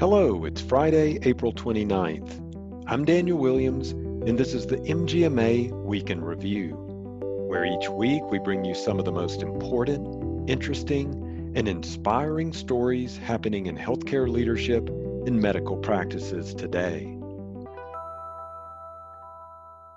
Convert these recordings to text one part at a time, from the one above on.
Hello, it's Friday, April 29th. I'm Daniel Williams, and this is the MGMA Week in Review, where each week we bring you some of the most important, interesting, and inspiring stories happening in healthcare leadership and medical practices today.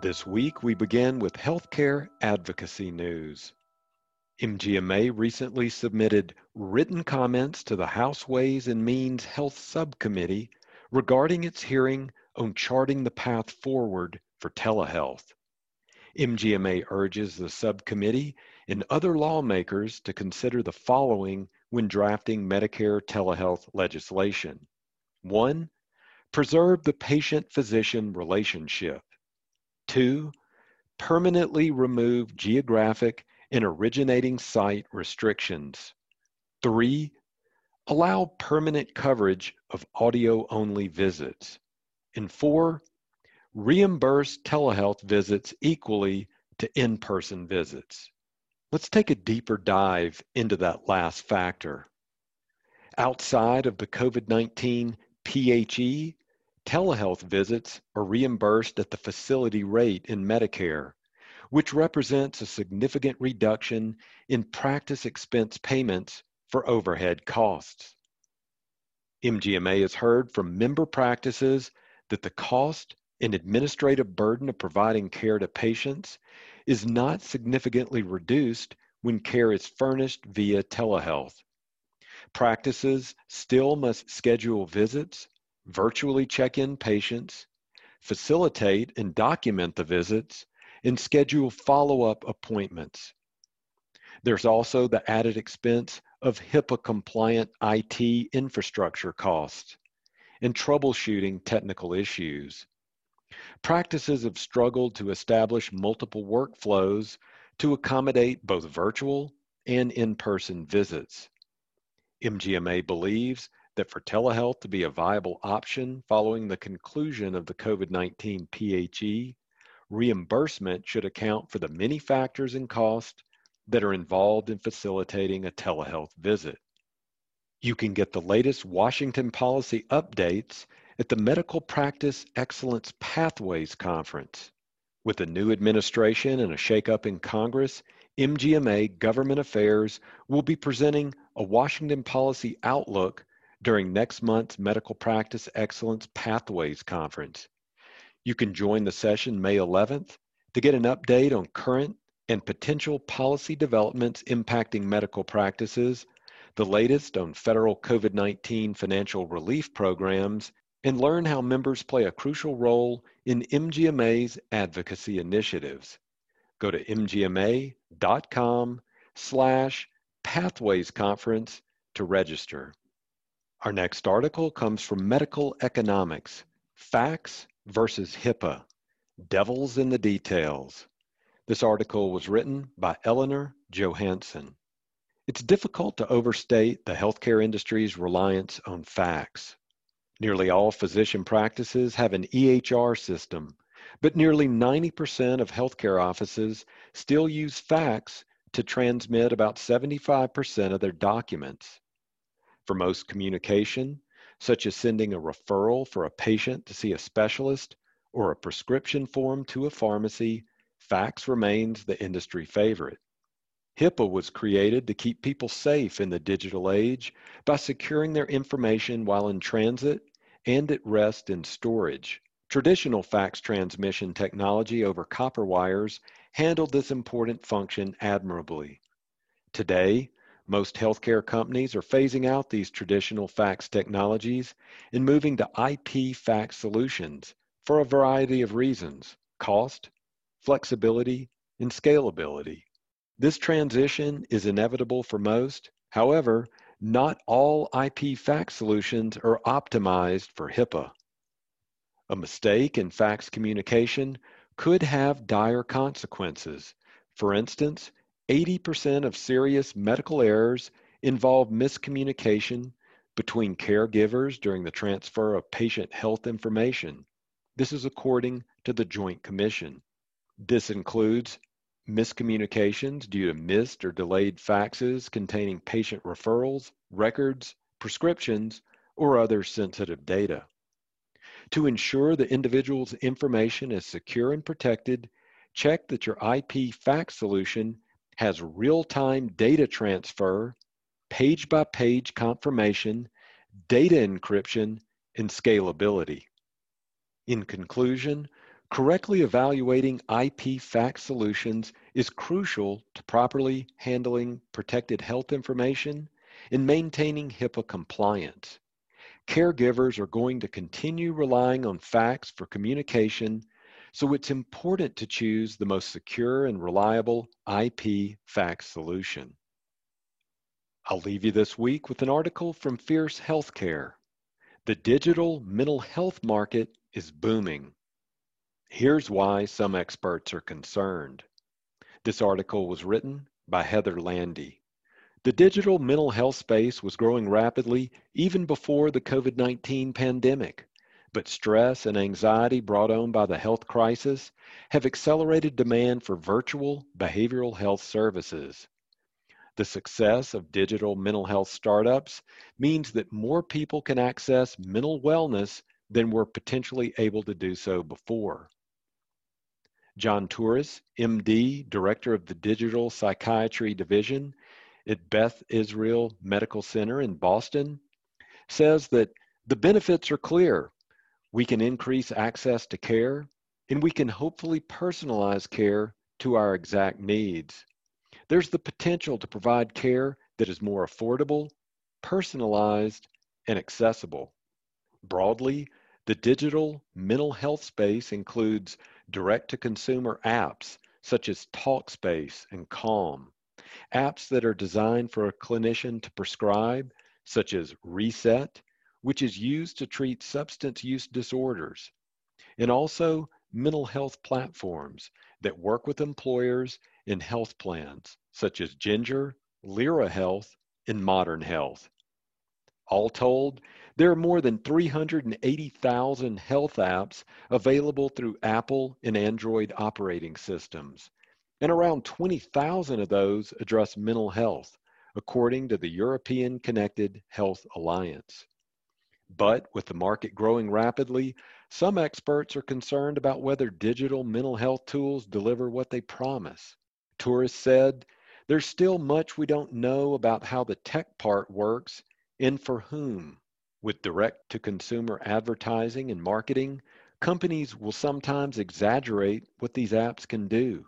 This week we begin with healthcare advocacy news. MGMA recently submitted written comments to the House Ways and Means Health Subcommittee regarding its hearing on charting the path forward for telehealth. MGMA urges the subcommittee and other lawmakers to consider the following when drafting Medicare telehealth legislation. One, preserve the patient physician relationship. Two, permanently remove geographic and originating site restrictions. Three, allow permanent coverage of audio only visits. And four, reimburse telehealth visits equally to in person visits. Let's take a deeper dive into that last factor. Outside of the COVID 19 PHE, telehealth visits are reimbursed at the facility rate in Medicare, which represents a significant reduction in practice expense payments for overhead costs. MGMA has heard from member practices that the cost and administrative burden of providing care to patients is not significantly reduced when care is furnished via telehealth. Practices still must schedule visits, virtually check in patients, facilitate and document the visits, and schedule follow up appointments. There's also the added expense of HIPAA compliant IT infrastructure costs and troubleshooting technical issues. Practices have struggled to establish multiple workflows to accommodate both virtual and in person visits. MGMA believes that for telehealth to be a viable option following the conclusion of the COVID 19 PHE, reimbursement should account for the many factors and costs that are involved in facilitating a telehealth visit. You can get the latest Washington policy updates at the Medical Practice Excellence Pathways Conference. With a new administration and a shakeup in Congress, MGMA Government Affairs will be presenting a Washington policy outlook during next month's Medical Practice Excellence Pathways Conference. You can join the session May 11th to get an update on current and potential policy developments impacting medical practices, the latest on federal COVID 19 financial relief programs, and learn how members play a crucial role in MGMA's advocacy initiatives. Go to mgma.com slash pathways conference to register. Our next article comes from Medical Economics, Fax versus HIPAA, Devils in the Details. This article was written by Eleanor Johansson. It's difficult to overstate the healthcare industry's reliance on fax. Nearly all physician practices have an EHR system, but nearly 90% of healthcare offices still use fax to transmit about 75% of their documents. For most communication, such as sending a referral for a patient to see a specialist or a prescription form to a pharmacy, fax remains the industry favorite. HIPAA was created to keep people safe in the digital age by securing their information while in transit and at rest in storage. Traditional fax transmission technology over copper wires handled this important function admirably. Today, most healthcare companies are phasing out these traditional fax technologies and moving to IP fax solutions for a variety of reasons cost, flexibility, and scalability. This transition is inevitable for most. However, not all IP fax solutions are optimized for HIPAA. A mistake in fax communication could have dire consequences. For instance, 80% of serious medical errors involve miscommunication between caregivers during the transfer of patient health information. This is according to the Joint Commission. This includes miscommunications due to missed or delayed faxes containing patient referrals, records, prescriptions, or other sensitive data. To ensure the individual's information is secure and protected, check that your IP fax solution has real-time data transfer, page-by-page confirmation, data encryption, and scalability. In conclusion, correctly evaluating IP fax solutions is crucial to properly handling protected health information and maintaining HIPAA compliance. Caregivers are going to continue relying on fax for communication, so it's important to choose the most secure and reliable IP fax solution. I'll leave you this week with an article from Fierce Healthcare. The digital mental health market is booming. Here's why some experts are concerned. This article was written by Heather Landi. The digital mental health space was growing rapidly even before the COVID 19 pandemic, but stress and anxiety brought on by the health crisis have accelerated demand for virtual behavioral health services. The success of digital mental health startups means that more people can access mental wellness than were potentially able to do so before. John Torous, MD, Director of the Digital Psychiatry Division at Beth Israel Medical Center in Boston says that the benefits are clear. We can increase access to care, and we can hopefully personalize care to our exact needs. There's the potential to provide care that is more affordable, personalized, and accessible. Broadly, the digital mental health space includes direct to consumer apps such as Talkspace and Calm, apps that are designed for a clinician to prescribe, such as Reset, which is used to treat substance use disorders, and also mental health platforms that work with employers and health plans, such as Ginger, Lyra Health, and Modern Health. All told, there are more than 380,000 health apps available through Apple and Android operating systems, and around 20,000 of those address mental health, according to the European Connected Health Alliance. But with the market growing rapidly, some experts are concerned about whether digital mental health tools deliver what they promise. Torous said, There's still much we don't know about how the tech part works and for whom. With direct to consumer advertising and marketing, companies will sometimes exaggerate what these apps can do.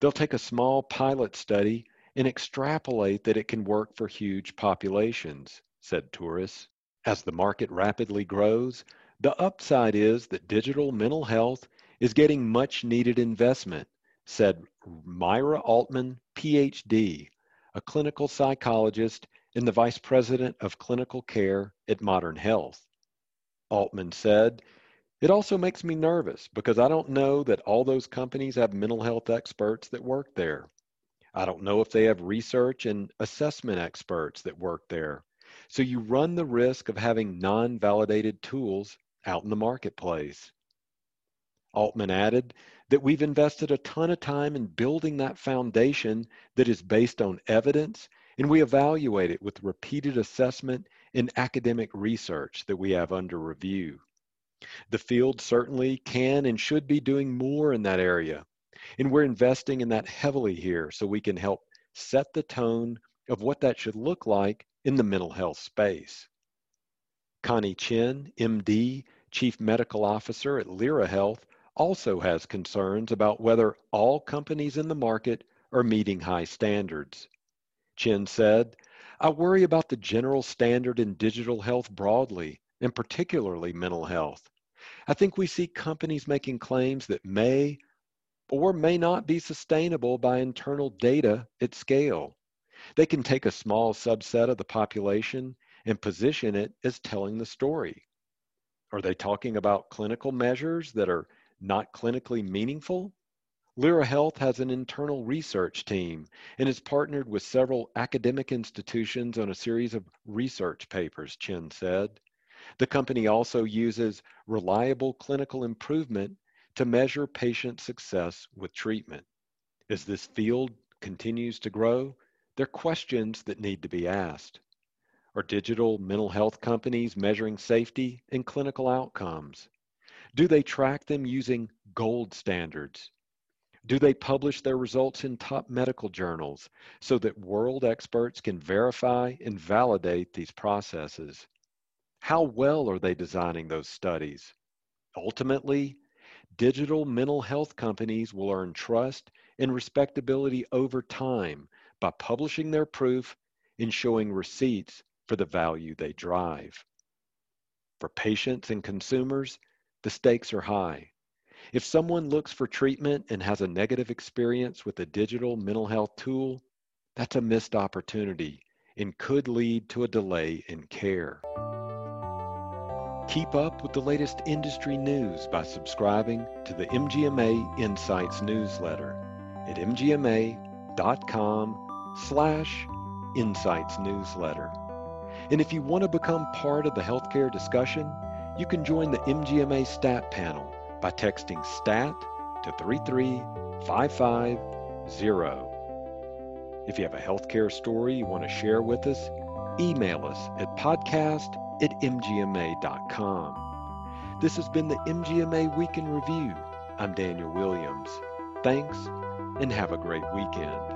They'll take a small pilot study and extrapolate that it can work for huge populations, said Torous. As the market rapidly grows, the upside is that digital mental health is getting much needed investment, said Myra Altman, PhD, a clinical psychologist and the Vice President of Clinical Care at Modern Health. Altman said, it also makes me nervous because I don't know that all those companies have mental health experts that work there. I don't know if they have research and assessment experts that work there. So you run the risk of having non validated tools out in the marketplace. Altman added that we've invested a ton of time in building that foundation that is based on evidence, and we evaluate it with repeated assessment and academic research that we have under review. The field certainly can and should be doing more in that area. And we're investing in that heavily here so we can help set the tone of what that should look like in the mental health space. Connie Chen, MD, Chief Medical Officer at Lyra Health, also has concerns about whether all companies in the market are meeting high standards. Chen said, I worry about the general standard in digital health broadly and particularly mental health. I think we see companies making claims that may or may not be sustainable by internal data at scale. They can take a small subset of the population and position it as telling the story. Are they talking about clinical measures that are not clinically meaningful? Lyra Health has an internal research team and has partnered with several academic institutions on a series of research papers, Chen said. The company also uses reliable clinical improvement to measure patient success with treatment. As this field continues to grow, there are questions that need to be asked. Are digital mental health companies measuring safety and clinical outcomes? Do they track them using gold standards? Do they publish their results in top medical journals so that world experts can verify and validate these processes? How well are they designing those studies? Ultimately, digital mental health companies will earn trust and respectability over time by publishing their proof and showing receipts for the value they drive. For patients and consumers, the stakes are high. If someone looks for treatment and has a negative experience with a digital mental health tool, that's a missed opportunity and could lead to a delay in care. Keep up with the latest industry news by subscribing to the MGMA Insights newsletter at mgma.com slash insights newsletter. And if you want to become part of the healthcare discussion, you can join the MGMA STAT panel by texting STAT to 33550. If you have a healthcare story you want to share with us, email us at podcast at mgma.com. This has been the MGMA Week in Review. I'm Daniel Williams. Thanks and have a great weekend.